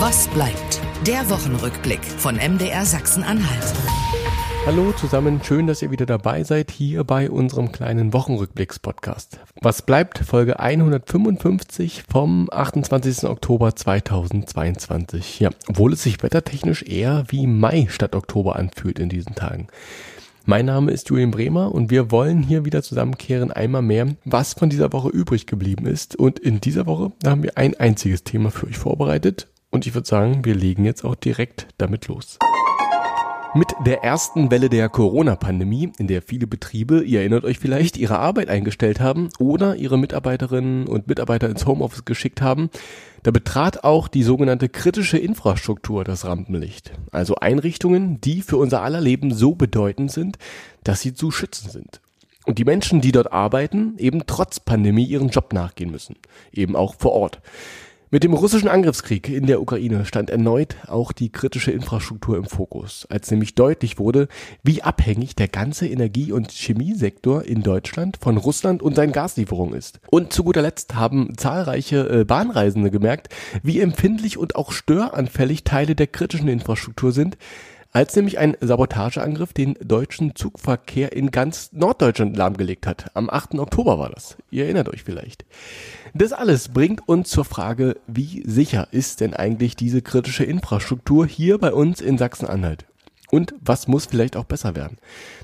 Was bleibt? Der Wochenrückblick von MDR Sachsen-Anhalt. Hallo zusammen, schön, dass ihr wieder dabei seid hier bei unserem kleinen Wochenrückblicks-Podcast. Was bleibt? Folge 155 vom 28. Oktober 2022. Ja, obwohl es sich wettertechnisch eher wie Mai statt Oktober anfühlt in diesen Tagen. Mein Name ist Julian Bremer und wir wollen hier wieder zusammenkehren einmal mehr, was von dieser Woche übrig geblieben ist. Und in dieser Woche haben wir ein einziges Thema für euch vorbereitet und ich würde sagen, wir legen jetzt auch direkt damit los. Mit der ersten Welle der Corona-Pandemie, in der viele Betriebe, ihr erinnert euch vielleicht, ihre Arbeit eingestellt haben oder ihre Mitarbeiterinnen und Mitarbeiter ins Homeoffice geschickt haben, da betrat auch die sogenannte kritische Infrastruktur das Rampenlicht. Also Einrichtungen, die für unser aller Leben so bedeutend sind, dass sie zu schützen sind. Und die Menschen, die dort arbeiten, eben trotz Pandemie ihren Job nachgehen müssen. Eben auch vor Ort. Mit dem russischen Angriffskrieg in der Ukraine stand erneut auch die kritische Infrastruktur im Fokus, als nämlich deutlich wurde, wie abhängig der ganze Energie- und Chemiesektor in Deutschland von Russland und seinen Gaslieferungen ist. Und zu guter Letzt haben zahlreiche äh, Bahnreisende gemerkt, wie empfindlich und auch störanfällig Teile der kritischen Infrastruktur sind, als nämlich ein Sabotageangriff den deutschen Zugverkehr in ganz Norddeutschland lahmgelegt hat. Am 8. Oktober war das. Ihr erinnert euch vielleicht. Das alles bringt uns zur Frage, wie sicher ist denn eigentlich diese kritische Infrastruktur hier bei uns in Sachsen-Anhalt? Und was muss vielleicht auch besser werden?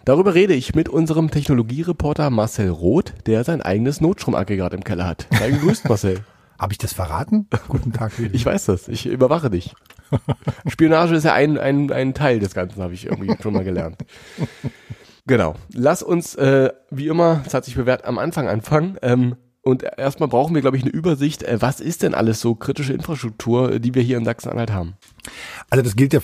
Darüber rede ich mit unserem Technologiereporter Marcel Roth, der sein eigenes Notstromaggregat im Keller hat. Sei gegrüßt, Marcel. Habe ich das verraten? Guten Tag, Willi. Ich weiß das. Ich überwache dich. Spionage ist ja ein, ein, ein Teil des Ganzen, habe ich irgendwie schon mal gelernt. Genau. Lass uns, äh, wie immer, es hat sich bewährt, am Anfang anfangen. Ähm, und erstmal brauchen wir, glaube ich, eine Übersicht, äh, was ist denn alles so kritische Infrastruktur, äh, die wir hier in Sachsen-Anhalt haben? Also das gilt ja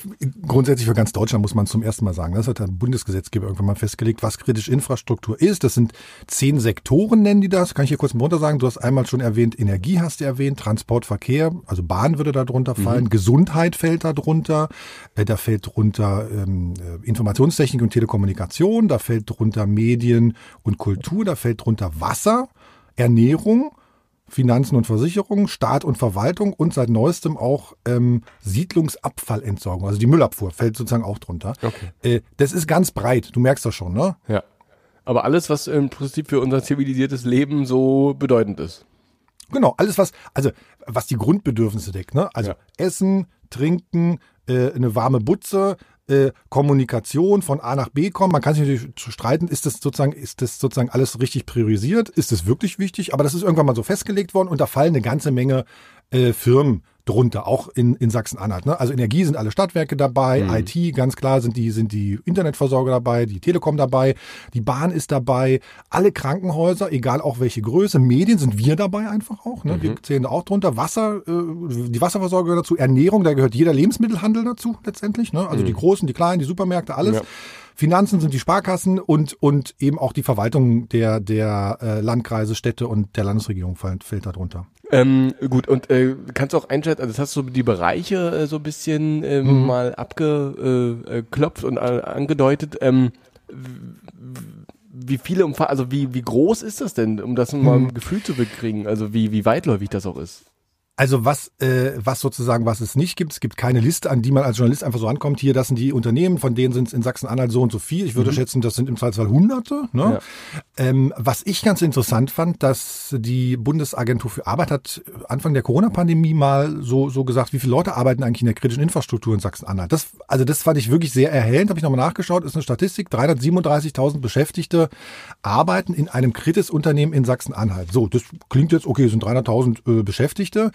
grundsätzlich für ganz Deutschland, muss man zum ersten Mal sagen. Das hat der Bundesgesetzgeber irgendwann mal festgelegt, was kritische Infrastruktur ist. Das sind zehn Sektoren, nennen die das. Kann ich hier kurz mal runter sagen. Du hast einmal schon erwähnt, Energie hast du erwähnt, Transport, Verkehr, also Bahn würde da drunter fallen, mhm. Gesundheit fällt da drunter, äh, da fällt drunter ähm, Informationstechnik und Telekommunikation, da fällt drunter Medien und Kultur, da fällt drunter Wasser. Ernährung, Finanzen und Versicherung, Staat und Verwaltung und seit neuestem auch ähm, Siedlungsabfallentsorgung, also die Müllabfuhr fällt sozusagen auch drunter. Okay. Äh, das ist ganz breit, du merkst das schon, ne? Ja. Aber alles, was im Prinzip für unser zivilisiertes Leben so bedeutend ist. Genau, alles was, also was die Grundbedürfnisse deckt, ne? Also ja. Essen, Trinken, äh, eine warme Butze, äh, Kommunikation von A nach B kommen. Man kann sich natürlich streiten, ist das sozusagen, ist das sozusagen alles richtig priorisiert? Ist das wirklich wichtig? Aber das ist irgendwann mal so festgelegt worden und da fallen eine ganze Menge äh, Firmen drunter, auch in, in Sachsen-Anhalt. Ne? Also Energie sind alle Stadtwerke dabei, mhm. IT, ganz klar sind die, sind die Internetversorger dabei, die Telekom dabei, die Bahn ist dabei, alle Krankenhäuser, egal auch welche Größe, Medien sind wir dabei einfach auch. Ne? Mhm. Wir zählen da auch drunter. Wasser, äh, die Wasserversorger dazu, Ernährung, da gehört jeder Lebensmittelhandel dazu letztendlich. Ne? Also mhm. die großen, die kleinen, die Supermärkte, alles. Ja. Finanzen sind die Sparkassen und, und eben auch die Verwaltung der, der äh, Landkreise, Städte und der Landesregierung fällt, fällt darunter. Ähm, gut, und äh, kannst du auch einschätzen, also das hast du die Bereiche äh, so ein bisschen äh, mhm. mal abgeklopft und äh, angedeutet. Ähm, wie viele also wie, wie groß ist das denn, um das mal ein mhm. Gefühl zu bekriegen, also wie, wie weitläufig das auch ist? Also was, äh, was sozusagen, was es nicht gibt, es gibt keine Liste, an die man als Journalist einfach so ankommt. Hier, das sind die Unternehmen, von denen sind es in Sachsen-Anhalt so und so viel. Ich würde mhm. schätzen, das sind im Zweifelsfall Hunderte. Ne? Ja. Ähm, was ich ganz interessant fand, dass die Bundesagentur für Arbeit hat Anfang der Corona-Pandemie mal so, so gesagt, wie viele Leute arbeiten eigentlich in der kritischen Infrastruktur in Sachsen-Anhalt. Das, also das fand ich wirklich sehr erhellend, habe ich nochmal nachgeschaut, ist eine Statistik, 337.000 Beschäftigte arbeiten in einem Kritis-Unternehmen in Sachsen-Anhalt. So, das klingt jetzt, okay, sind 300.000 äh, Beschäftigte.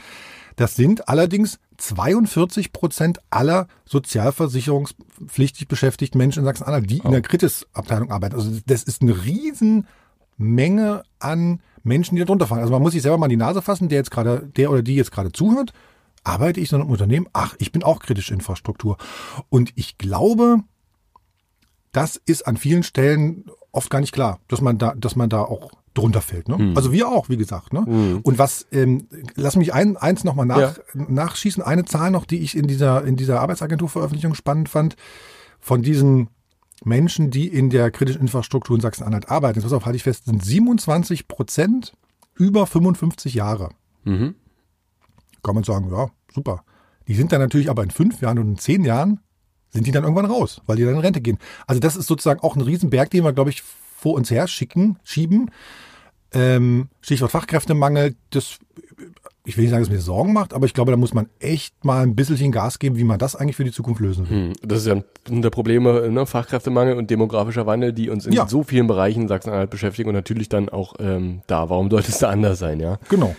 Das sind allerdings 42 Prozent aller sozialversicherungspflichtig beschäftigten Menschen in Sachsen-Anhalt, die oh. in der Kritis-Abteilung arbeiten. Also das ist eine Riesenmenge an Menschen, die da drunter fallen. Also man muss sich selber mal die Nase fassen, der jetzt gerade, der oder die jetzt gerade zuhört. Arbeite ich in einem Unternehmen? Ach, ich bin auch kritische Infrastruktur. Und ich glaube, das ist an vielen Stellen oft gar nicht klar, dass man da, dass man da auch drunter fällt. Ne? Mhm. Also wir auch, wie gesagt. Ne? Mhm. Und was, ähm, lass mich ein, eins nochmal nach, ja. nachschießen, eine Zahl noch, die ich in dieser, in dieser Arbeitsagenturveröffentlichung spannend fand, von diesen Menschen, die in der kritischen Infrastruktur in Sachsen-Anhalt arbeiten, pass auf, halte ich fest, sind 27 Prozent über 55 Jahre. Mhm. Kann man sagen, ja, super. Die sind dann natürlich aber in fünf Jahren und in zehn Jahren sind die dann irgendwann raus, weil die dann in Rente gehen. Also das ist sozusagen auch ein Riesenberg, den wir, glaube ich, vor uns her schicken, schieben. Ähm, Stichwort Fachkräftemangel, das, ich will nicht sagen, dass mir Sorgen macht, aber ich glaube, da muss man echt mal ein bisschen Gas geben, wie man das eigentlich für die Zukunft lösen will. Hm, das ist ja ein der Probleme, ne? Fachkräftemangel und demografischer Wandel, die uns in ja. so vielen Bereichen Sachsen-Anhalt beschäftigen und natürlich dann auch ähm, da. Warum sollte es da anders sein, ja? Genau.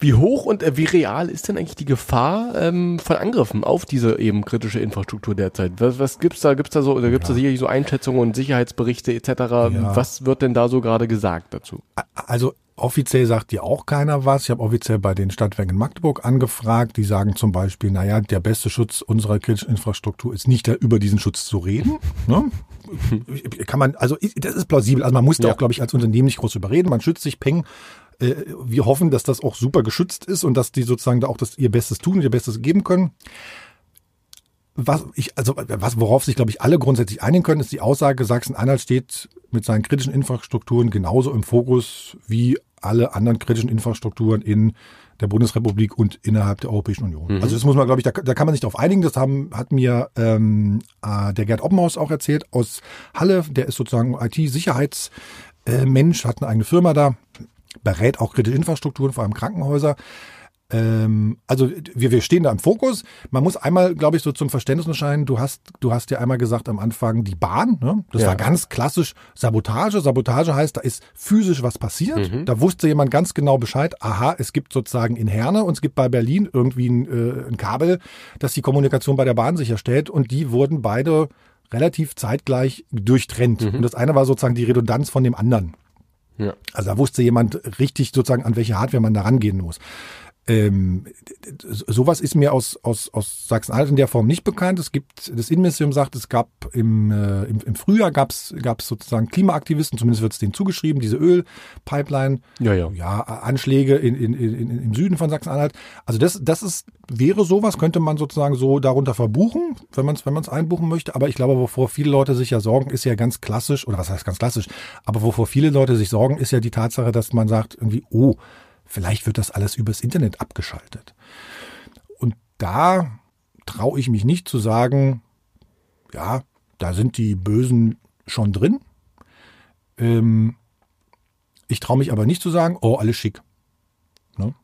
Wie hoch und äh, wie real ist denn eigentlich die Gefahr ähm, von Angriffen auf diese eben kritische Infrastruktur derzeit? Was, was gibt's da? Gibt's da so? Da gibt's ja. da sicherlich so Einschätzungen und Sicherheitsberichte etc. Ja. Was wird denn da so gerade gesagt dazu? Also offiziell sagt dir auch keiner was. Ich habe offiziell bei den Stadtwerken Magdeburg angefragt. Die sagen zum Beispiel, naja, der beste Schutz unserer kritischen Infrastruktur ist nicht über diesen Schutz zu reden. Ne? Kann man, also das ist plausibel. Also man muss da ja. auch, glaube ich, als Unternehmen nicht groß überreden. Man schützt sich Peng äh, wir hoffen, dass das auch super geschützt ist und dass die sozusagen da auch das ihr Bestes tun, ihr Bestes geben können. Was ich, also was, worauf sich, glaube ich, alle grundsätzlich einigen können, ist die Aussage, Sachsen-Anhalt steht mit seinen kritischen Infrastrukturen genauso im Fokus wie alle anderen kritischen Infrastrukturen in der Bundesrepublik und innerhalb der Europäischen Union. Mhm. Also das muss man, glaube ich, da, da kann man sich darauf einigen. Das haben, hat mir ähm, äh, der Gerd Oppenhaus auch erzählt aus Halle. Der ist sozusagen IT-Sicherheitsmensch, äh, hat eine eigene Firma da berät auch kritische Infrastrukturen, vor allem Krankenhäuser. Ähm, also wir, wir stehen da im Fokus. Man muss einmal, glaube ich, so zum Verständnis erscheinen, du hast, du hast ja einmal gesagt am Anfang die Bahn, ne? Das ja. war ganz klassisch Sabotage. Sabotage heißt, da ist physisch was passiert. Mhm. Da wusste jemand ganz genau Bescheid, aha, es gibt sozusagen in Herne und es gibt bei Berlin irgendwie ein, äh, ein Kabel, das die Kommunikation bei der Bahn sicherstellt und die wurden beide relativ zeitgleich durchtrennt. Mhm. Und das eine war sozusagen die Redundanz von dem anderen. Ja. Also da wusste jemand richtig sozusagen, an welche Hardware man da rangehen muss. Ähm, sowas ist mir aus, aus, aus Sachsen-Anhalt in der Form nicht bekannt. Es gibt, das Innenministerium sagt, es gab im, äh, im, im Frühjahr gab es sozusagen Klimaaktivisten, zumindest wird es denen zugeschrieben, diese Ölpipeline, ja, ja. ja Anschläge in, in, in, im Süden von Sachsen-Anhalt. Also das, das ist, wäre sowas, könnte man sozusagen so darunter verbuchen, wenn man es wenn man's einbuchen möchte. Aber ich glaube, wovor viele Leute sich ja sorgen, ist ja ganz klassisch, oder was heißt ganz klassisch, aber wovor viele Leute sich sorgen, ist ja die Tatsache, dass man sagt irgendwie, oh, Vielleicht wird das alles übers Internet abgeschaltet. Und da traue ich mich nicht zu sagen, ja, da sind die Bösen schon drin. Ähm, ich traue mich aber nicht zu sagen, oh, alles schick. Ne?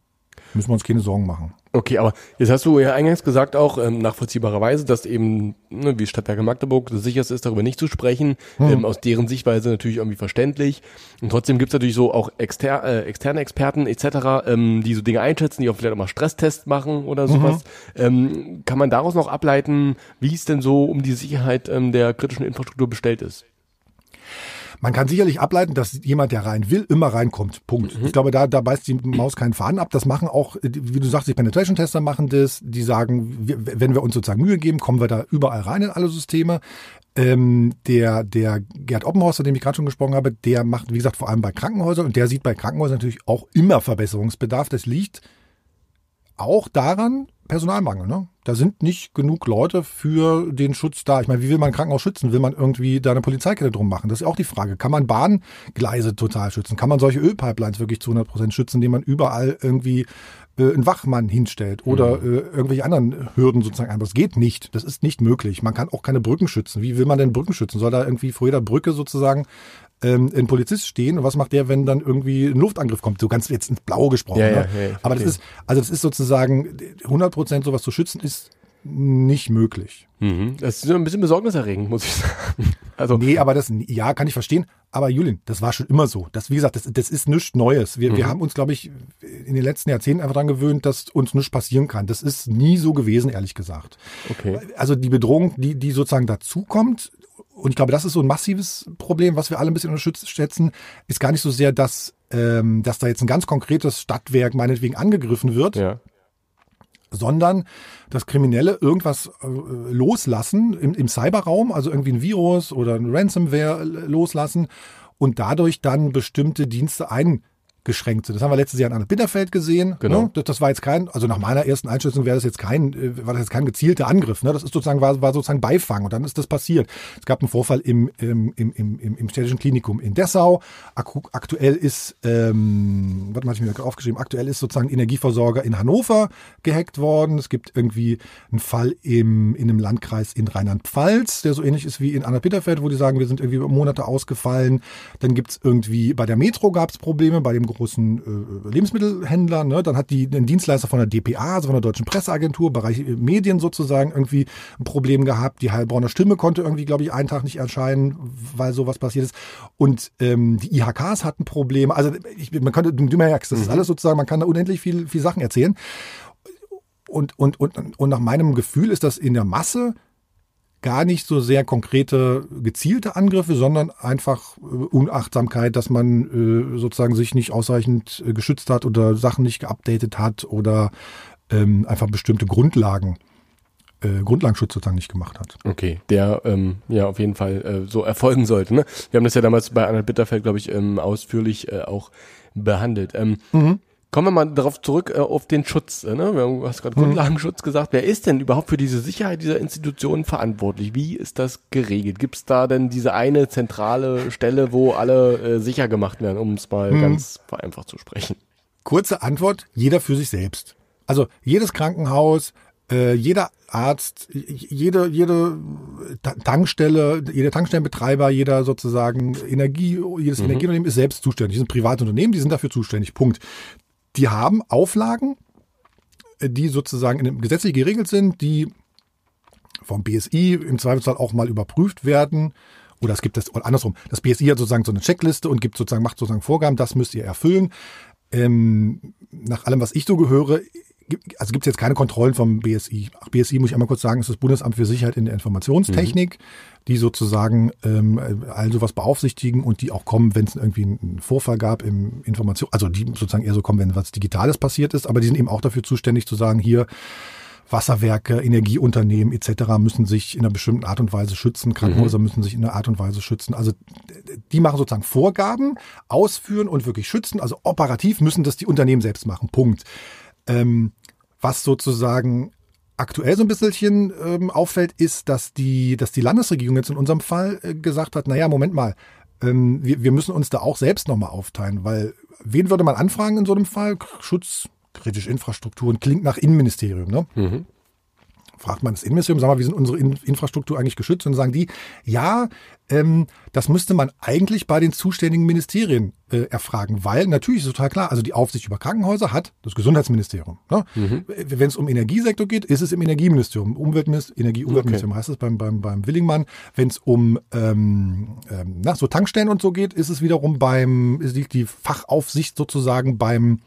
Müssen wir uns keine Sorgen machen. Okay, aber jetzt hast du ja eingangs gesagt auch ähm, nachvollziehbarerweise, dass eben ne, wie Stadtwerke Magdeburg das sicherste ist, darüber nicht zu sprechen, hm. ähm, aus deren Sichtweise natürlich irgendwie verständlich. Und trotzdem gibt's natürlich so auch exter äh, externe Experten etc., ähm, die so Dinge einschätzen, die auch vielleicht auch mal Stresstests machen oder sowas. Mhm. Ähm, kann man daraus noch ableiten, wie es denn so um die Sicherheit ähm, der kritischen Infrastruktur bestellt ist? Man kann sicherlich ableiten, dass jemand, der rein will, immer reinkommt. Punkt. Mhm. Ich glaube, da, da beißt die Maus keinen Faden ab. Das machen auch, wie du sagst, die Penetration-Tester machen das. Die sagen, wenn wir uns sozusagen Mühe geben, kommen wir da überall rein in alle Systeme. Ähm, der, der Gerd Oppenhaus, von dem ich gerade schon gesprochen habe, der macht, wie gesagt, vor allem bei Krankenhäusern und der sieht bei Krankenhäusern natürlich auch immer Verbesserungsbedarf. Das liegt auch daran, Personalmangel. Ne? Da sind nicht genug Leute für den Schutz da. Ich meine, wie will man ein Krankenhaus schützen? Will man irgendwie da eine Polizeikette drum machen? Das ist auch die Frage. Kann man Bahngleise total schützen? Kann man solche Ölpipelines wirklich zu 100 Prozent schützen, indem man überall irgendwie äh, einen Wachmann hinstellt oder mhm. äh, irgendwelche anderen Hürden sozusagen ein? Das geht nicht. Das ist nicht möglich. Man kann auch keine Brücken schützen. Wie will man denn Brücken schützen? Soll da irgendwie vor jeder Brücke sozusagen ähm, ein Polizist stehen und was macht der, wenn dann irgendwie ein Luftangriff kommt? So ganz jetzt ins Blaue gesprochen. Ja, ne? ja, ja, Aber das ist, also das ist sozusagen 100 Prozent sowas zu schützen ist nicht möglich. Mhm. Das ist ein bisschen besorgniserregend, muss ich sagen. Also nee, aber das, ja, kann ich verstehen. Aber Julien, das war schon immer so. Das, wie gesagt, das, das ist nichts Neues. Wir, mhm. wir haben uns, glaube ich, in den letzten Jahrzehnten einfach daran gewöhnt, dass uns nichts passieren kann. Das ist nie so gewesen, ehrlich gesagt. Okay. Also die Bedrohung, die, die sozusagen dazukommt, und ich glaube, das ist so ein massives Problem, was wir alle ein bisschen unterschätzen, ist gar nicht so sehr, dass, ähm, dass da jetzt ein ganz konkretes Stadtwerk meinetwegen angegriffen wird, ja. Sondern dass Kriminelle irgendwas äh, loslassen im, im Cyberraum, also irgendwie ein Virus oder ein Ransomware loslassen und dadurch dann bestimmte Dienste ein eingeschränkt sind. Das haben wir letztes Jahr in Anne Bitterfeld gesehen. Genau. Ne? Das, das war jetzt kein, also nach meiner ersten Einschätzung wäre das jetzt kein, äh, war das jetzt kein gezielter Angriff. Ne? Das ist sozusagen, war, war sozusagen Beifang und dann ist das passiert. Es gab einen Vorfall im, im, im, im, im städtischen Klinikum in Dessau. Aktuell ist, ähm, warte mal, hab ich mir gerade aufgeschrieben, aktuell ist sozusagen Energieversorger in Hannover gehackt worden. Es gibt irgendwie einen Fall im, in einem Landkreis in Rheinland-Pfalz, der so ähnlich ist wie in Anna Bitterfeld, wo die sagen, wir sind irgendwie Monate ausgefallen. Dann gibt's irgendwie, bei der Metro gab's Probleme, bei dem großen äh, Lebensmittelhändler. Ne? Dann hat die ein Dienstleister von der DPA, also von der Deutschen Presseagentur, Bereich äh, Medien sozusagen, irgendwie ein Problem gehabt. Die Heilbronner Stimme konnte irgendwie, glaube ich, einen Tag nicht erscheinen, weil sowas passiert ist. Und ähm, die IHKs hatten Probleme. Also ich, man könnte, du merkst, das ist alles sozusagen, man kann da unendlich viel, viel Sachen erzählen. Und, und, und, und nach meinem Gefühl ist das in der Masse gar nicht so sehr konkrete, gezielte Angriffe, sondern einfach äh, Unachtsamkeit, dass man äh, sozusagen sich nicht ausreichend äh, geschützt hat oder Sachen nicht geupdatet hat oder ähm, einfach bestimmte Grundlagen, äh, Grundlagenschutz sozusagen nicht gemacht hat. Okay, der ähm, ja auf jeden Fall äh, so erfolgen sollte. Ne? Wir haben das ja damals bei Anna Bitterfeld, glaube ich, ähm, ausführlich äh, auch behandelt. Ähm, Mhm. Kommen wir mal darauf zurück äh, auf den Schutz. Äh, ne? Wir haben, du hast gerade Grundlagenschutz gesagt. Wer ist denn überhaupt für diese Sicherheit dieser Institutionen verantwortlich? Wie ist das geregelt? Gibt es da denn diese eine zentrale Stelle, wo alle äh, sicher gemacht werden, um es mal ganz vereinfacht zu sprechen? Kurze Antwort, jeder für sich selbst. Also jedes Krankenhaus, äh, jeder Arzt, jede, jede Ta- Tankstelle, jeder Tankstellenbetreiber, jeder sozusagen Energie, jedes Energieunternehmen ist selbst zuständig. Die sind Privatunternehmen, die sind dafür zuständig. Punkt. Die haben Auflagen, die sozusagen in dem gesetzlich geregelt sind, die vom BSI im Zweifelsfall auch mal überprüft werden. Oder es gibt das, oder andersrum, das BSI hat sozusagen so eine Checkliste und gibt sozusagen, macht sozusagen Vorgaben, das müsst ihr erfüllen. Ähm, nach allem, was ich so gehöre, also gibt es jetzt keine Kontrollen vom BSI. Ach, BSI muss ich einmal kurz sagen, ist das Bundesamt für Sicherheit in der Informationstechnik, die sozusagen ähm, all sowas beaufsichtigen und die auch kommen, wenn es irgendwie einen Vorfall gab im Information, also die sozusagen eher so kommen, wenn was Digitales passiert ist, aber die sind eben auch dafür zuständig zu sagen, hier Wasserwerke, Energieunternehmen etc. müssen sich in einer bestimmten Art und Weise schützen, Krankenhäuser müssen sich in einer Art und Weise schützen. Also die machen sozusagen Vorgaben, ausführen und wirklich schützen. Also operativ müssen das die Unternehmen selbst machen. Punkt. Ähm, was sozusagen aktuell so ein bisschen ähm, auffällt, ist, dass die, dass die Landesregierung jetzt in unserem Fall äh, gesagt hat, naja, Moment mal, ähm, wir, wir müssen uns da auch selbst nochmal aufteilen, weil wen würde man anfragen in so einem Fall? Schutz, kritische Infrastrukturen, klingt nach Innenministerium, ne? Fragt man das Innenministerium, sag mal, wie sind unsere In Infrastruktur eigentlich geschützt? Und dann sagen die, ja, ähm, das müsste man eigentlich bei den zuständigen Ministerien äh, erfragen, weil natürlich ist total klar, also die Aufsicht über Krankenhäuser hat das Gesundheitsministerium. Ne? Wenn es um Energiesektor geht, ist es im Energieministerium, Umweltministerium, Energie, Umweltministerium heißt es beim, beim, beim Willingmann. Wenn es um ähm, ähm, na, so Tankstellen und so geht, ist es wiederum beim, ist liegt die Fachaufsicht sozusagen beim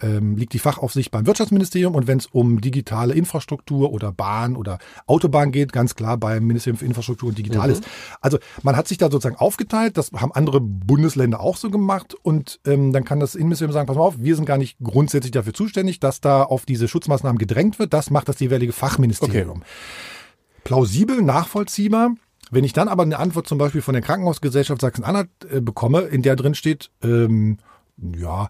ähm, liegt die Fachaufsicht beim Wirtschaftsministerium und wenn es um digitale Infrastruktur oder Bahn oder Autobahn geht, ganz klar beim Ministerium für Infrastruktur und Digitales. Also man hat sich da sozusagen aufgeteilt, das haben andere Bundesländer auch so gemacht und ähm, dann kann das Innenministerium sagen, pass mal auf, wir sind gar nicht grundsätzlich dafür zuständig, dass da auf diese Schutzmaßnahmen gedrängt wird, das macht das jeweilige Fachministerium. Plausibel, nachvollziehbar. Wenn ich dann aber eine Antwort zum Beispiel von der Krankenhausgesellschaft Sachsen-Anhalt äh, bekomme, in der drin steht, ähm, ja,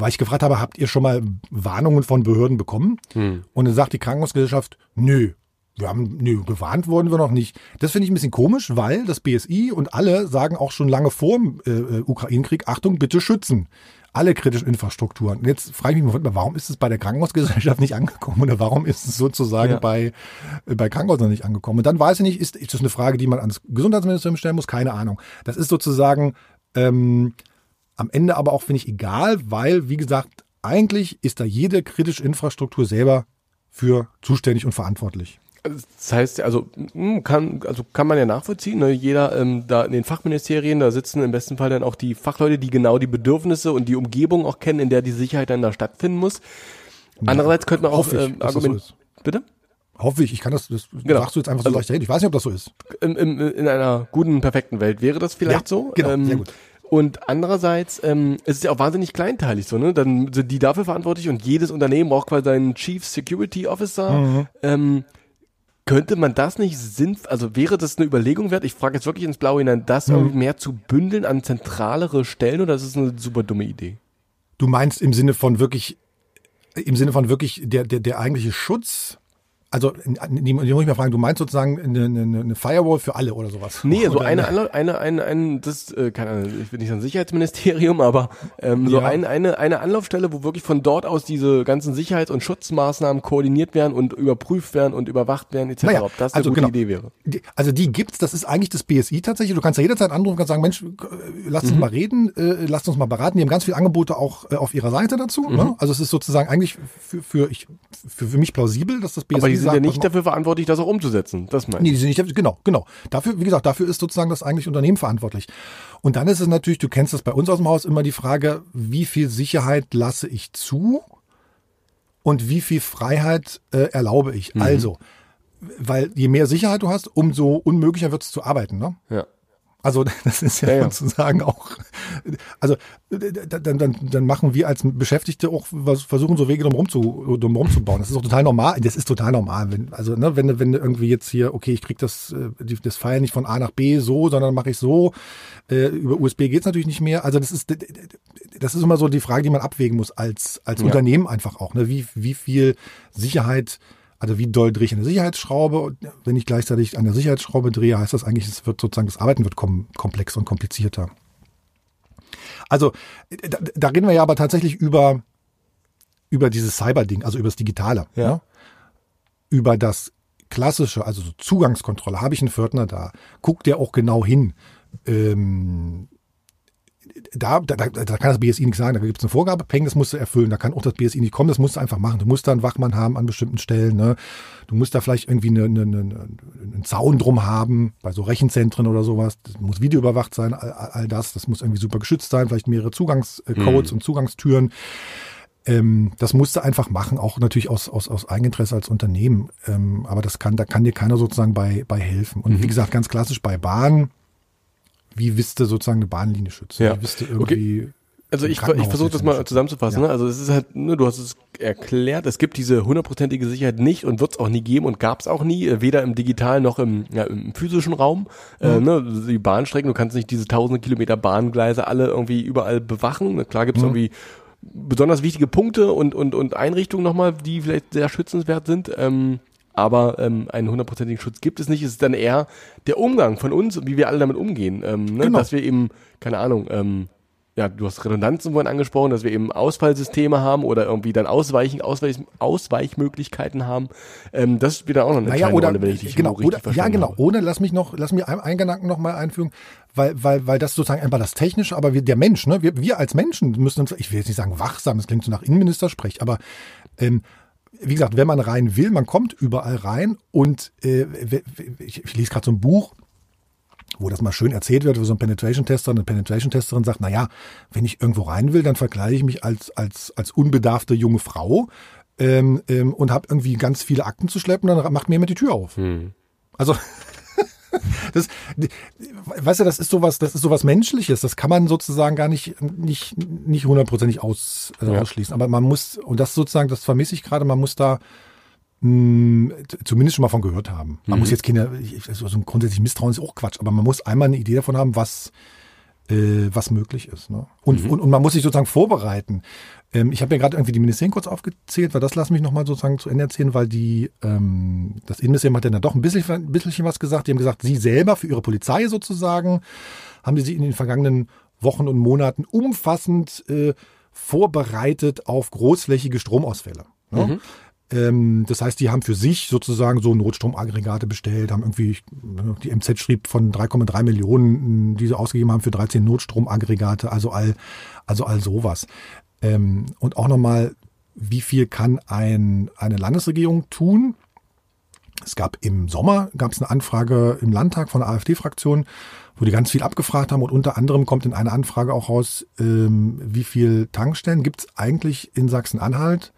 weil ich gefragt habe, habt ihr schon mal Warnungen von Behörden bekommen? Und dann sagt die Krankenhausgesellschaft, nö, wir haben, nö, gewarnt wurden wir noch nicht. Das finde ich ein bisschen komisch, weil das BSI und alle sagen auch schon lange vor dem äh, äh, Ukraine-Krieg, Achtung, bitte schützen. Alle kritischen Infrastrukturen. Und jetzt frage ich mich mal, warum ist es bei der Krankenhausgesellschaft nicht angekommen oder warum ist es sozusagen Ja. bei, äh, bei Krankenhäusern nicht angekommen? Und dann weiß ich nicht, ist, ist das eine Frage, die man ans Gesundheitsministerium stellen muss? Keine Ahnung. Das ist sozusagen ähm, am Ende aber auch, finde ich, egal, weil, wie gesagt, eigentlich ist da jede kritische Infrastruktur selber für zuständig und verantwortlich. Das heißt, also mm, kann, also kann man ja nachvollziehen. Ne? Jeder ähm, da in den Fachministerien, da sitzen im besten Fall dann auch die Fachleute, die genau die Bedürfnisse und die Umgebung auch kennen, in der die Sicherheit dann da stattfinden muss. Andererseits könnte man auch ähm, dass das so. Bitte? Hoffe ich, ich kann das, das Genau. sagst du jetzt einfach so Also- leicht dahin. Ich weiß nicht, ob das so ist. Im, im, in einer guten, perfekten Welt wäre das vielleicht Ja, so. genau, ähm, sehr gut. Und andererseits ähm, es ist es ja auch wahnsinnig kleinteilig so, ne? Dann sind die dafür verantwortlich und jedes Unternehmen braucht quasi seinen Chief Security Officer. Mhm. Ähm, könnte man das nicht sinnvoll, also wäre das eine Überlegung wert? Ich frage jetzt wirklich ins Blaue hinein, das Mhm. irgendwie mehr zu bündeln an zentralere Stellen oder ist es eine super dumme Idee? Du meinst im Sinne von wirklich, im Sinne von wirklich der, der, der eigentliche Schutz also, die, muss ich mal fragen, du meinst sozusagen eine, eine, eine Firewall für alle oder sowas? Nee, so oder eine, eine, eine, eine, ein, das, äh, keine Ahnung, ich bin nicht ein Sicherheitsministerium, aber ähm, so Ja. ein, eine, eine Anlaufstelle, wo wirklich von dort aus diese ganzen Sicherheits- und Schutzmaßnahmen koordiniert werden und überprüft werden und überwacht werden, etc. Naja, Ob das eine also gute genau. Idee wäre. Die, also die gibt's, das ist eigentlich das BSI tatsächlich. Du kannst ja jederzeit anrufen und kannst sagen, Mensch, äh, lass Mhm. uns mal reden, äh, lasst uns mal beraten. Die haben ganz viele Angebote auch äh, auf ihrer Seite dazu. Mhm. Ne? Also es ist sozusagen eigentlich für, für, ich, für, für mich plausibel, dass das BSI sind sagt, ja nicht dafür verantwortlich, das auch umzusetzen. Das meine Nee, ich. die sind nicht, genau, genau. Dafür, wie gesagt, dafür ist sozusagen das eigentlich Unternehmen verantwortlich. Und dann ist es natürlich, du kennst das bei uns aus dem Haus immer die Frage, wie viel Sicherheit lasse ich zu und wie viel Freiheit äh, erlaube ich? Mhm. Also, weil je mehr Sicherheit du hast, umso unmöglicher wird es zu arbeiten. Ne? Ja. Also das ist ja, Ja, ja. sozusagen auch, also dann, dann, dann machen wir als Beschäftigte auch was, versuchen so Wege drum zu, drum rumzubauen. Das ist auch total normal. Das ist total normal. Wenn, also ne, wenn, wenn irgendwie jetzt hier, okay, ich krieg das, äh, das File nicht von A nach B so, sondern mache ich so. Äh, über USB geht's natürlich nicht mehr. Also das ist, das ist immer so die Frage, die man abwägen muss als, als Ja. Unternehmen einfach auch. Ne? Wie, wie viel Sicherheit also wie doll drehe ich eine Sicherheitsschraube? Und wenn ich gleichzeitig an der Sicherheitsschraube drehe, heißt das eigentlich, es wird sozusagen das Arbeiten wird kom komplex und komplizierter. Also da, da reden wir ja aber tatsächlich über über dieses Cyber-Ding, also über das Digitale, Ja. ne? über das klassische, also so Zugangskontrolle. Habe ich einen Pförtner da? Guckt der auch genau hin? Ähm, da, da, da da kann das BSI nichts sagen. Da gibt es eine Vorgabe, Peng, das musst du erfüllen. Da kann auch das BSI nicht kommen, das musst du einfach machen. Du musst da einen Wachmann haben an bestimmten Stellen. Ne? Du musst da vielleicht irgendwie eine, eine, eine, einen Zaun drum haben, bei so Rechenzentren oder sowas. Das muss videoüberwacht sein, all, all das. Das muss irgendwie super geschützt sein, vielleicht mehrere Zugangscodes und Zugangstüren. Ähm, das musst du einfach machen, auch natürlich aus, aus, aus Eigeninteresse als Unternehmen. Ähm, aber das kann, da kann dir keiner sozusagen bei, bei helfen. Und wie gesagt, ganz klassisch bei Bahn, wie wisst du sozusagen eine Bahnlinie schützen? Ja. Wie wisst du irgendwie. Also ein ich, ich versuche das mal zusammenzufassen. Ja. Ne? Also es ist halt, ne, du hast es erklärt, es gibt diese hundertprozentige Sicherheit nicht und wird es auch nie geben und gab es auch nie, äh, weder im digitalen noch im, ja, im physischen Raum. Äh, Mhm. ne? Die Bahnstrecken, du kannst nicht diese tausende Kilometer Bahngleise alle irgendwie überall bewachen. Klar gibt es Mhm. irgendwie besonders wichtige Punkte und, und, und Einrichtungen nochmal, die vielleicht sehr schützenswert sind. Ähm, aber ähm, einen hundertprozentigen Schutz gibt es nicht. Es ist dann eher der Umgang von uns, wie wir alle damit umgehen. Ähm, ne? Genau. Dass wir eben, keine Ahnung, ähm, ja, du hast Redundanzen vorhin angesprochen, dass wir eben Ausfallsysteme haben oder irgendwie dann Ausweichen, Ausweich, Ausweichmöglichkeiten haben. Ähm, das spielt dann auch noch eine Naja, oder, Rolle, wenn ich dich genau, richtig oder, ja, genau. habe. Ohne, lass mich noch, lass mir einen, einen Gedanken noch mal einfügen, weil, weil, weil das sozusagen einfach das Technische, aber wir, der Mensch, ne, wir, wir als Menschen müssen uns, ich will jetzt nicht sagen wachsam, das klingt so nach Innenministersprech, aber, ähm, wie gesagt, wenn man rein will, man kommt überall rein und äh, ich, ich lese gerade so ein Buch, wo das mal schön erzählt wird, wo so ein Penetration-Tester, eine Penetration-Testerin sagt, na ja, wenn ich irgendwo rein will, dann verkleide ich mich als, als, als unbedarfte junge Frau ähm, ähm, und habe irgendwie ganz viele Akten zu schleppen, dann macht mir jemand die Tür auf. Also das, weißt du, das ist sowas, das ist sowas Menschliches. Das kann man sozusagen gar nicht, nicht, nicht hundertprozentig aus, äh, Ja. ausschließen. Aber man muss, und das sozusagen, das vermisse ich gerade, man muss da mh, t- zumindest schon mal von gehört haben. Man muss jetzt keine, also so ein grundsätzlich Misstrauen ist auch Quatsch, aber man muss einmal eine Idee davon haben, was, äh, was möglich ist. Ne? Und, und, und man muss sich sozusagen vorbereiten. Ähm, ich habe ja gerade irgendwie die Ministerien kurz aufgezählt, weil das lass mich nochmal sozusagen zu Ende erzählen, weil die, ähm, das Innenministerium hat ja dann doch ein bisschen, ein bisschen was gesagt. Die haben gesagt, sie selber für ihre Polizei sozusagen, haben die sich in den vergangenen Wochen und Monaten umfassend äh, vorbereitet auf großflächige Stromausfälle. Ne? Ähm, das heißt, die haben für sich sozusagen so Notstromaggregate bestellt, haben irgendwie, die MZ schrieb von 3,3 Millionen, die sie ausgegeben haben für 13 Notstromaggregate, also all, also all sowas. Ähm, und auch nochmal, wie viel kann ein, eine Landesregierung tun? Es gab im Sommer gab es eine Anfrage im Landtag von der AfD-Fraktion, wo die ganz viel abgefragt haben und unter anderem kommt in einer Anfrage auch raus, ähm, wie viel Tankstellen gibt es eigentlich in Sachsen-Anhalt,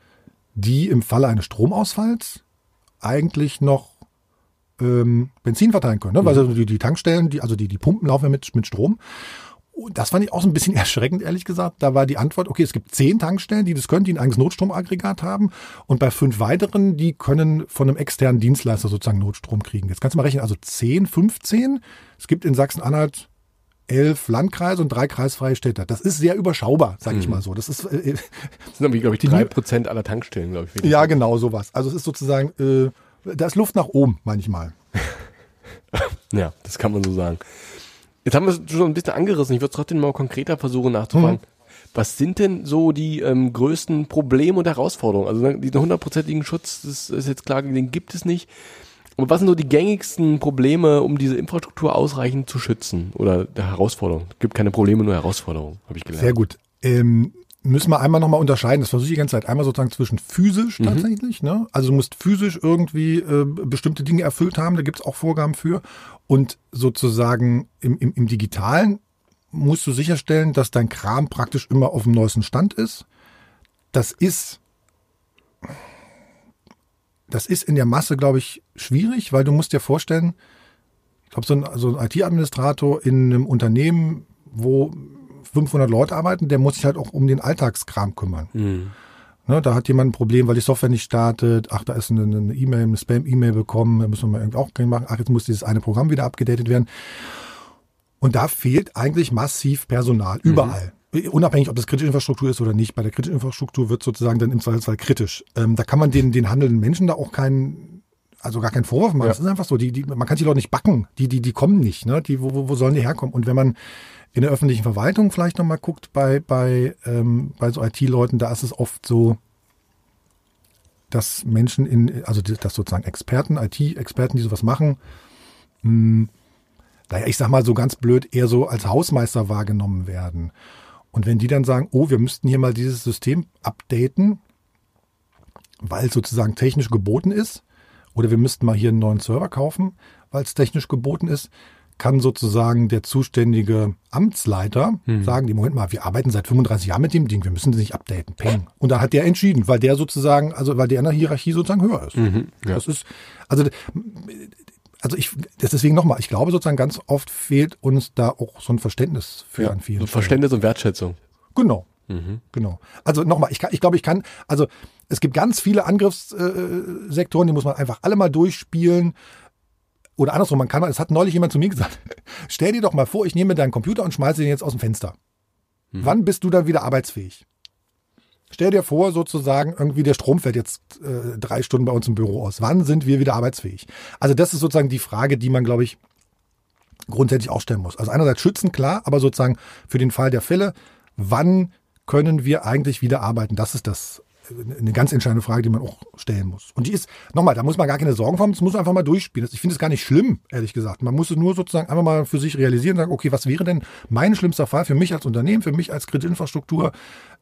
die im Falle eines Stromausfalls eigentlich noch ähm, Benzin verteilen können. Ne? Weil also die, die Tankstellen, die, also die, die Pumpen laufen ja mit, mit Strom. Und das fand ich auch so ein bisschen erschreckend, ehrlich gesagt. Da war die Antwort, okay, es gibt zehn Tankstellen, die das können, die ein eigenes Notstromaggregat haben. Und bei fünf weiteren, die können von einem externen Dienstleister sozusagen Notstrom kriegen. Jetzt kannst du mal rechnen, also 10, 15. Es gibt in Sachsen-Anhalt elf Landkreise und drei kreisfreie Städte. Das ist sehr überschaubar, sage ich Mhm. mal so. Das ist Das äh, sind irgendwie, glaube ich, Die- drei Prozent aller Tankstellen, glaube ich. ja genau sowas. Also es ist sozusagen, äh, da ist Luft nach oben manchmal. Ja, das kann man so sagen. Jetzt haben wir es schon ein bisschen angerissen. Ich würde trotzdem mal konkreter versuchen nachzufragen. Was sind denn so die ähm, größten Probleme und Herausforderungen? Also ne, diesen hundertprozentigen Schutz, das ist jetzt klar, den gibt es nicht. Aber was sind so die gängigsten Probleme, um diese Infrastruktur ausreichend zu schützen? Oder der Herausforderung? Es gibt keine Probleme, nur Herausforderungen, habe ich gelernt. Sehr gut. Ähm, müssen wir einmal nochmal unterscheiden, das versuche ich die ganze Zeit, einmal sozusagen zwischen physisch Mhm. tatsächlich, ne? also du musst physisch irgendwie äh, bestimmte Dinge erfüllt haben, da gibt es auch Vorgaben für und sozusagen im, im, im digitalen musst du sicherstellen, dass dein Kram praktisch immer auf dem neuesten Stand ist. Das ist das ist in der Masse, glaube ich, schwierig, weil du musst dir vorstellen, ich glaube, so ein, so ein IT-Administrator in einem Unternehmen, wo 500 Leute arbeiten, der muss sich halt auch um den Alltagskram kümmern. Mhm. Ne, da hat jemand ein Problem, weil die Software nicht startet. Ach, da ist eine E-Mail, eine Spam-E-Mail bekommen. Da müssen wir mal irgendwie auch machen. Ach, jetzt muss dieses eine Programm wieder abgedatet werden. Und da fehlt eigentlich massiv Personal. Überall. Unabhängig, ob das kritische Infrastruktur ist oder nicht. Bei der kritischen Infrastruktur wird sozusagen dann im Zweifelsfall kritisch. Ähm, da kann man den, den handelnden Menschen da auch keinen, also gar keinen Vorwurf machen. Ja. Das ist einfach so. Die, die, man kann die Leute nicht backen. Die, die, die kommen nicht. Ne? Die, wo, wo sollen die herkommen? Und wenn man in der öffentlichen Verwaltung vielleicht nochmal guckt bei, bei, ähm, bei so IT-Leuten, da ist es oft so, dass Menschen in, also dass sozusagen Experten, IT-Experten, die sowas machen, mh, naja, ich sag mal so ganz blöd, eher so als Hausmeister wahrgenommen werden. Und wenn die dann sagen, oh, wir müssten hier mal dieses System updaten, weil es sozusagen technisch geboten ist, oder wir müssten mal hier einen neuen Server kaufen, weil es technisch geboten ist, kann sozusagen der zuständige Amtsleiter sagen, die Moment mal, wir arbeiten seit 35 Jahren mit dem Ding, wir müssen das nicht updaten. Peng. Und dann hat der entschieden, weil der sozusagen, also weil der in der Hierarchie sozusagen höher ist. Mhm, ja. Das ist, also, also ich, deswegen nochmal, ich glaube sozusagen ganz oft fehlt uns da auch so ein Verständnis für an vielen so Stellen. Verständnis und Wertschätzung. Genau. Genau. Also nochmal, ich, ich glaube, ich kann, also es gibt ganz viele Angriffssektoren, Sektoren, die muss man einfach alle mal durchspielen. Oder andersrum, man kann mal, es hat neulich jemand zu mir gesagt, stell dir doch mal vor, ich nehme deinen Computer und schmeiße den jetzt aus dem Fenster. Wann bist du dann wieder arbeitsfähig? Stell dir vor, sozusagen, irgendwie der Strom fällt jetzt äh, drei Stunden bei uns im Büro aus. Wann sind wir wieder arbeitsfähig? Also das ist sozusagen die Frage, die man, glaube ich, grundsätzlich auch stellen muss. Also einerseits schützen, klar, aber sozusagen für den Fall der Fälle, wann können wir eigentlich wieder arbeiten? Das ist das eine ganz entscheidende Frage, die man auch stellen muss. Und die ist, nochmal, da muss man gar keine Sorgen haben, das muss man einfach mal durchspielen. Ich finde es gar nicht schlimm, ehrlich gesagt. Man muss es nur sozusagen einfach mal für sich realisieren und sagen, okay, was wäre denn mein schlimmster Fall für mich als Unternehmen, für mich als Kreditinfrastruktur?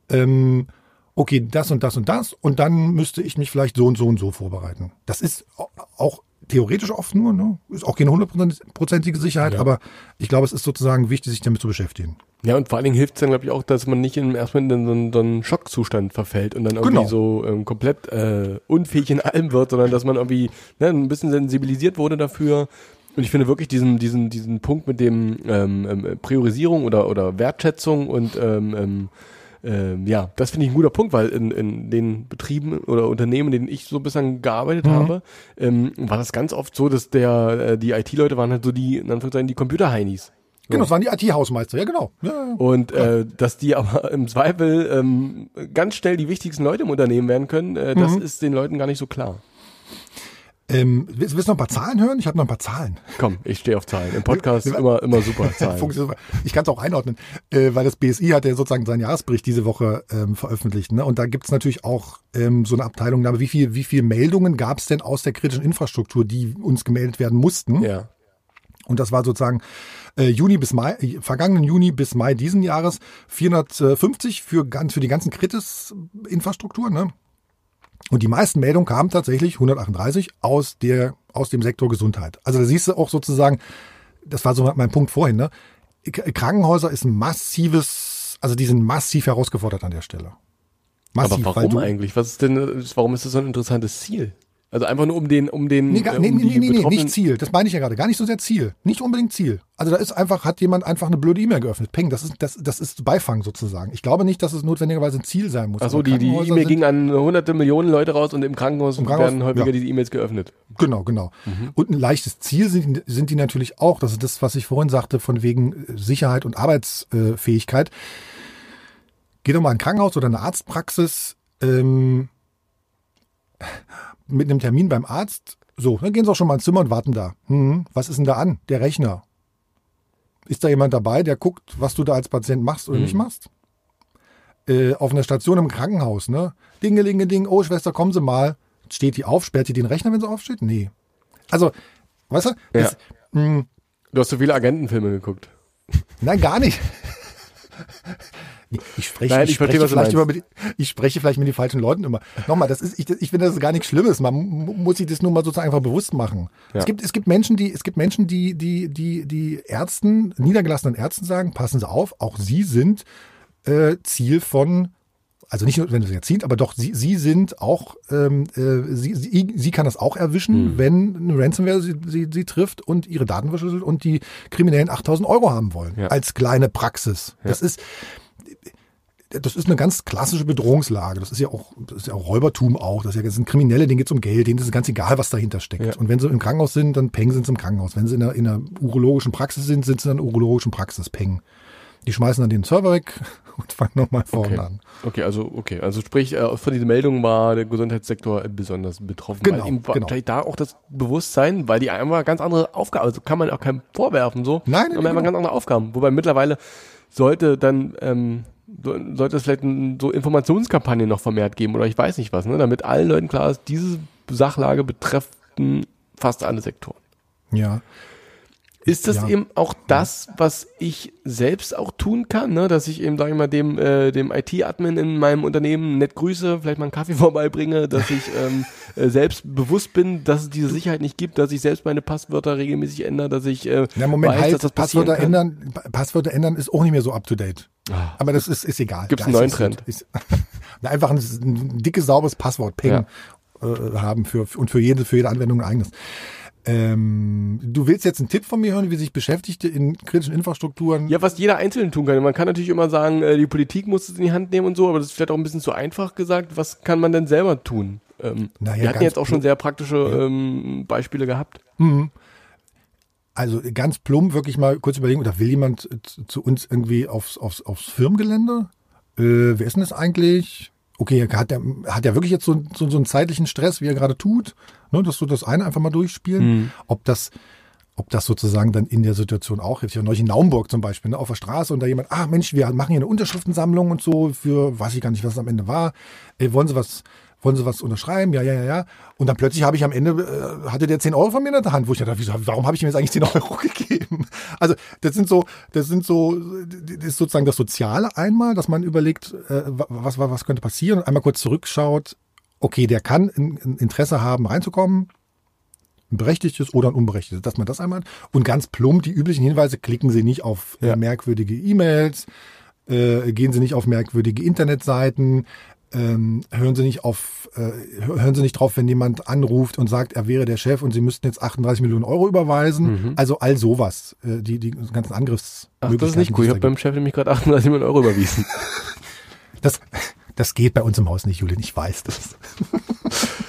Ähm, okay, das und das und das und dann müsste ich mich vielleicht so und so und so vorbereiten. Das ist au- auch theoretisch oft nur, ne? ist auch keine hundertprozentige Sicherheit, aber ich glaube, es ist sozusagen wichtig, sich damit zu beschäftigen. Ja, und vor allen Dingen hilft es dann, glaube ich, auch, dass man nicht in, erstmal in so einen, so einen Schockzustand verfällt und dann irgendwie Genau. so ähm, komplett äh, unfähig in allem wird, sondern dass man irgendwie ne, ein bisschen sensibilisiert wurde dafür. Und ich finde wirklich diesen, diesen, diesen Punkt mit dem ähm, ähm, Priorisierung oder, oder Wertschätzung und ähm, ähm, ähm, ja, das finde ich ein guter Punkt, weil in, in den Betrieben oder Unternehmen, in denen ich so bislang gearbeitet Mhm. habe, ähm, war das ganz oft so, dass der äh, die IT-Leute waren halt so die, in Anführungszeichen, die Computer-Heinis. Genau, das waren die IT-Hausmeister, ja genau. Ja, ja. Und äh, dass die aber im Zweifel ähm, ganz schnell die wichtigsten Leute im Unternehmen werden können, äh, das Mhm. ist den Leuten gar nicht so klar. Ähm, willst, willst du noch ein paar Zahlen hören? Ich habe noch ein paar Zahlen. Komm, ich stehe auf Zahlen. Im Podcast immer immer super Zahlen. Ich kann es auch einordnen, äh, weil das BSI hat ja sozusagen seinen Jahresbericht diese Woche ähm, veröffentlicht. Ne? Und da gibt es natürlich auch ähm, so eine Abteilung, aber wie viel, wie viel Meldungen gab es denn aus der kritischen Infrastruktur, die uns gemeldet werden mussten? Ja. Und das war sozusagen äh, Juni bis Mai, äh, vergangenen Juni bis Mai diesen Jahres 450 für, ganz, für die ganzen Kritis-Infrastruktur. Ne? Und die meisten Meldungen kamen tatsächlich 138 aus der aus dem Sektor Gesundheit. Also da siehst du auch sozusagen, das war so mein Punkt vorhin. Ne? Krankenhäuser ist ein massives, also die sind massiv herausgefordert an der Stelle. Massiv, Aber warum du, eigentlich? Was ist denn, warum ist das so ein interessantes Ziel? Also einfach nur um den, um den. Nee, gar, äh, nee, um nee, nee, nee, nicht Ziel. Das meine ich ja gerade. Gar nicht so sehr Ziel. Nicht unbedingt Ziel. Also da ist einfach, hat jemand einfach eine blöde E-Mail geöffnet. Peng, das ist, das, das ist Beifang sozusagen. Ich glaube nicht, dass es notwendigerweise ein Ziel sein muss. Achso, Aber die, die E-Mail ging an hunderte Millionen Leute raus und im Krankenhaus, Im Krankenhaus, werden häufiger ja. diese E-Mails geöffnet. Genau, genau. Und ein leichtes Ziel sind, sind die natürlich auch. Das ist das, was ich vorhin sagte, von wegen äh, Sicherheit und Arbeitsfähigkeit. Geh doch mal in ein Krankenhaus oder eine Arztpraxis ähm, mit einem Termin beim Arzt. So, dann gehen Sie auch schon mal ins Zimmer und warten da. Hm, was ist denn da an? Der Rechner. Ist da jemand dabei, der guckt, was du da als Patient machst oder nicht machst? Äh, auf einer Station im Krankenhaus, ne? Dingelingeling, oh Schwester, kommen Sie mal. Steht die auf? Sperrt die den Rechner, wenn sie aufsteht? Nee. Also, weißt du, das, mh, Du hast so viele Agentenfilme geguckt. nein, gar nicht. Ich spreche, Nein, ich ich spreche vielleicht meinst. mit, ich spreche vielleicht mit den falschen Leuten immer. Nochmal, das ist, ich, ich finde, das ist gar nichts Schlimmes. Man mu- muss sich das nur mal sozusagen einfach bewusst machen. Ja. Es gibt, es gibt Menschen, die, es gibt Menschen, die, die, die, die Ärzten, niedergelassenen Ärzten sagen, passen Sie auf, auch Sie sind äh, Ziel von, also nicht nur, wenn es jetzt zieht, aber doch, Sie, Sie sind auch, ähm, äh, Sie, Sie, Sie kann das auch erwischen, wenn eine Ransomware sie, sie, sie trifft und Ihre Daten verschlüsselt und die Kriminellen 8000 Euro haben wollen. Ja. Als kleine Praxis. Das ist, das ist eine ganz klassische Bedrohungslage. Das ist ja auch, das ist ja auch Räubertum auch. Das, ist ja, das sind Kriminelle, denen geht's um Geld, denen ist es ganz egal, was dahinter steckt. Ja. Und wenn sie im Krankenhaus sind, dann peng sind sie im Krankenhaus. Wenn sie in einer, in einer urologischen Praxis sind, sind sie in einer urologischen Praxis, peng. Die schmeißen dann den Server weg und fangen nochmal vorne Okay. an. Okay, also okay, also sprich, äh, von dieser Meldung war der Gesundheitssektor besonders betroffen. Genau, weil war genau. wahrscheinlich da auch das Bewusstsein, weil die einfach ganz andere Aufgaben, also kann man auch keinem vorwerfen so. Nein, nein, sondern einfach genau. ganz andere Aufgaben. Wobei mittlerweile sollte dann ähm, sollte es vielleicht so Informationskampagnen noch vermehrt geben oder ich weiß nicht was, ne, damit allen Leuten klar ist, diese Sachlage betreffen fast alle Sektoren. Ja. Ist das Ja. eben auch das, was ich selbst auch tun kann, ne? dass ich eben, sag ich mal, dem, äh, dem IT-Admin in meinem Unternehmen nett grüße, vielleicht mal einen Kaffee vorbeibringe, dass ich ähm, äh, selbst bewusst bin, dass es diese Sicherheit nicht gibt, dass ich selbst meine Passwörter regelmäßig ändere, dass ich äh, Na, Moment, weiß, halt, dass das Passwörter kann. ändern, Pa- Passwörter ändern ist auch nicht mehr so up to date. Ah. Aber das ist, ist egal. Gibt's Da einen neuen es- Trend? Ist, einfach ein, ein dickes, sauberes Passwort, Ping, äh, haben für, und für jede, für jede Anwendung ein eigenes. Ähm, du willst jetzt einen Tipp von mir hören, wie sich Beschäftigte in kritischen Infrastrukturen. Ja, was jeder Einzelne tun kann. Man kann natürlich immer sagen, äh, die Politik muss es in die Hand nehmen und so, aber das ist vielleicht auch ein bisschen zu einfach gesagt. Was kann man denn selber tun? Ähm, Naja, wir hatten jetzt auch schon sehr praktische ähm, Beispiele gehabt. Also ganz plump wirklich mal kurz überlegen, oder will jemand zu- uns irgendwie aufs, aufs, aufs Firmengelände? Äh, wer ist denn das eigentlich? Okay, hat der, hat der wirklich jetzt so, so, so einen zeitlichen Stress, wie er gerade tut? Ne, dass du das eine einfach mal durchspielen? Ob das ob das sozusagen dann in der Situation auch hilft. Ich war neulich in Naumburg zum Beispiel, ne, auf der Straße und da jemand, ah Mensch, wir machen hier eine Unterschriftensammlung und so für, weiß ich gar nicht, was es am Ende war. Äh, wollen Sie was, wollen Sie was unterschreiben? Ja, ja, ja, ja. Und dann plötzlich habe ich am Ende, äh, hatte der 10 Euro von mir in der Hand, wo ich dachte, wieso, warum habe ich ihm jetzt eigentlich 10 Euro gegeben? Also das sind so, das sind so, das ist sozusagen das Soziale einmal, dass man überlegt, äh, was, was, was könnte passieren und einmal kurz zurückschaut, okay, der kann ein, ein Interesse haben, reinzukommen, ein berechtigtes oder ein unberechtigtes, dass man das einmal hat. Und ganz plump, die üblichen Hinweise, klicken Sie nicht auf äh, Ja. merkwürdige E-Mails, äh, gehen Sie nicht auf merkwürdige Internetseiten, ähm, hören Sie nicht auf, äh, hör- hören Sie nicht drauf, wenn jemand anruft und sagt, er wäre der Chef und Sie müssten jetzt 38 Millionen Euro überweisen. Also all sowas, äh, die, die ganzen Angriffsmöglichkeiten. Ach, das ist nicht cool. Ich habe beim Chef nämlich gerade 38 Millionen Euro überwiesen. das, das geht bei uns im Haus nicht, Julian, ich weiß das.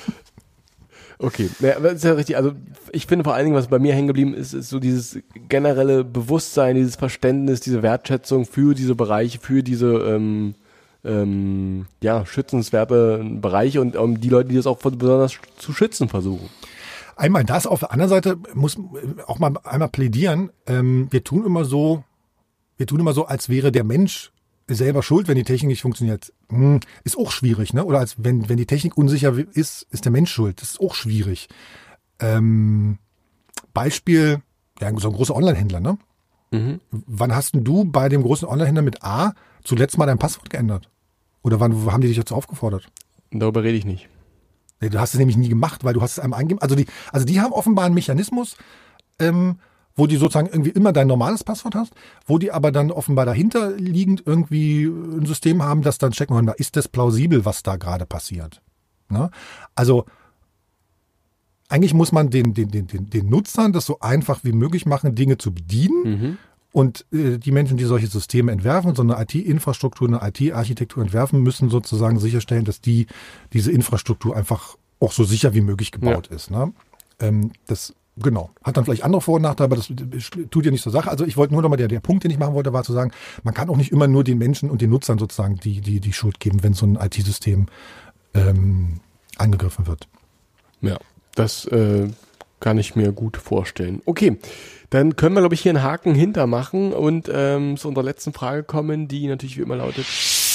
Okay, ja, aber das ist ja richtig. Also ich finde vor allen Dingen, was bei mir hängen geblieben ist, ist so dieses generelle Bewusstsein, dieses Verständnis, diese Wertschätzung für diese Bereiche, für diese ähm, ähm, ja, schützenswerte Bereiche und um die Leute, die das auch besonders zu schützen versuchen. Einmal das, auf der anderen Seite muss auch mal einmal plädieren. Ähm, wir tun immer so, wir tun immer so, als wäre der Mensch selber schuld, wenn die Technik nicht funktioniert. Hm, ist auch schwierig, ne? Oder als wenn, wenn die Technik unsicher ist, ist der Mensch schuld. Das ist auch schwierig. Ähm, Beispiel, ja, so ein großer Online-Händler, ne? Wann hast denn du bei dem großen Online-Händler mit A zuletzt mal dein Passwort geändert? Oder wann haben die dich dazu aufgefordert? Darüber rede ich nicht. Nee, Du hast es nämlich nie gemacht, weil du hast es einmal eingegeben. Also die, also die haben offenbar einen Mechanismus, ähm, wo die sozusagen irgendwie immer dein normales Passwort hast, wo die aber dann offenbar dahinter liegend irgendwie ein System haben, das dann checken wollen, ist das plausibel, was da gerade passiert. Ne? Also eigentlich muss man den, den, den, den, den Nutzern das so einfach wie möglich machen, Dinge zu bedienen. Mhm. Und äh, die Menschen, die solche Systeme entwerfen, so eine IT-Infrastruktur, eine IT-Architektur entwerfen, müssen sozusagen sicherstellen, dass die diese Infrastruktur einfach auch so sicher wie möglich gebaut Ja. ist. Ne? Ähm, das Genau. Hat dann vielleicht andere Vor- und Nachteile, aber das tut ja nicht zur Sache. Also ich wollte nur nochmal, der, der Punkt, den ich machen wollte, war zu sagen, man kann auch nicht immer nur den Menschen und den Nutzern sozusagen die, die, die Schuld geben, wenn so ein IT-System ähm, angegriffen wird. Ja, das äh, kann ich mir gut vorstellen. Okay, dann können wir, glaube ich, hier einen Haken hintermachen und ähm, zu unserer letzten Frage kommen, die natürlich wie immer lautet.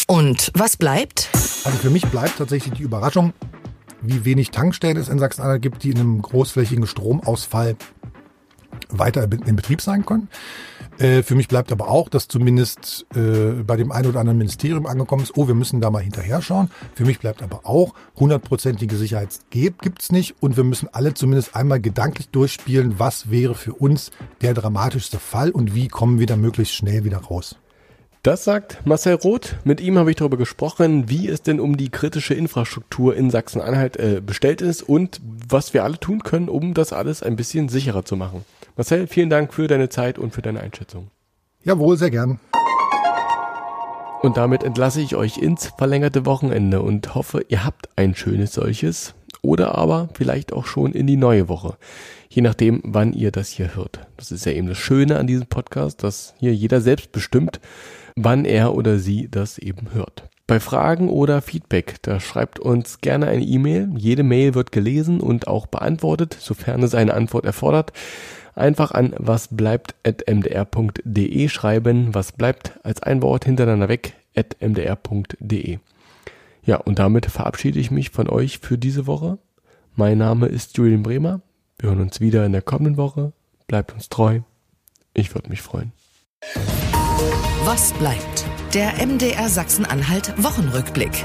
Und was bleibt? Also für mich bleibt tatsächlich die Überraschung, wie wenig Tankstellen es in Sachsen-Anhalt gibt, die in einem großflächigen Stromausfall weiter in Betrieb sein können. Äh, für mich bleibt aber auch, dass zumindest äh, bei dem einen oder anderen Ministerium angekommen ist, oh, wir müssen da mal hinterher schauen. Für mich bleibt aber auch, hundertprozentige Sicherheit gibt es nicht und wir müssen alle zumindest einmal gedanklich durchspielen, was wäre für uns der dramatischste Fall und wie kommen wir da möglichst schnell wieder raus. Das sagt Marcel Roth. Mit ihm habe ich darüber gesprochen, wie es denn um die kritische Infrastruktur in Sachsen-Anhalt äh, bestellt ist und was wir alle tun können, um das alles ein bisschen sicherer zu machen. Marcel, vielen Dank für deine Zeit und für deine Einschätzung. Jawohl, sehr gern. Und damit entlasse ich euch ins verlängerte Wochenende und hoffe, ihr habt ein schönes solches oder aber vielleicht auch schon in die neue Woche. Je nachdem, wann ihr das hier hört. Das ist ja eben das Schöne an diesem Podcast, dass hier jeder selbst bestimmt, wann er oder sie das eben hört. Bei Fragen oder Feedback, da schreibt uns gerne eine E-Mail. Jede Mail wird gelesen und auch beantwortet, sofern es eine Antwort erfordert. Einfach an wasbleibt.mdr.de schreiben. Was bleibt als ein Wort hintereinander weg mdr.de. Ja, und damit verabschiede ich mich von euch für diese Woche. Mein Name ist Julian Bremer. Wir hören uns wieder in der kommenden Woche. Bleibt uns treu. Ich würde mich freuen. Was bleibt? Der MDR Sachsen-Anhalt Wochenrückblick.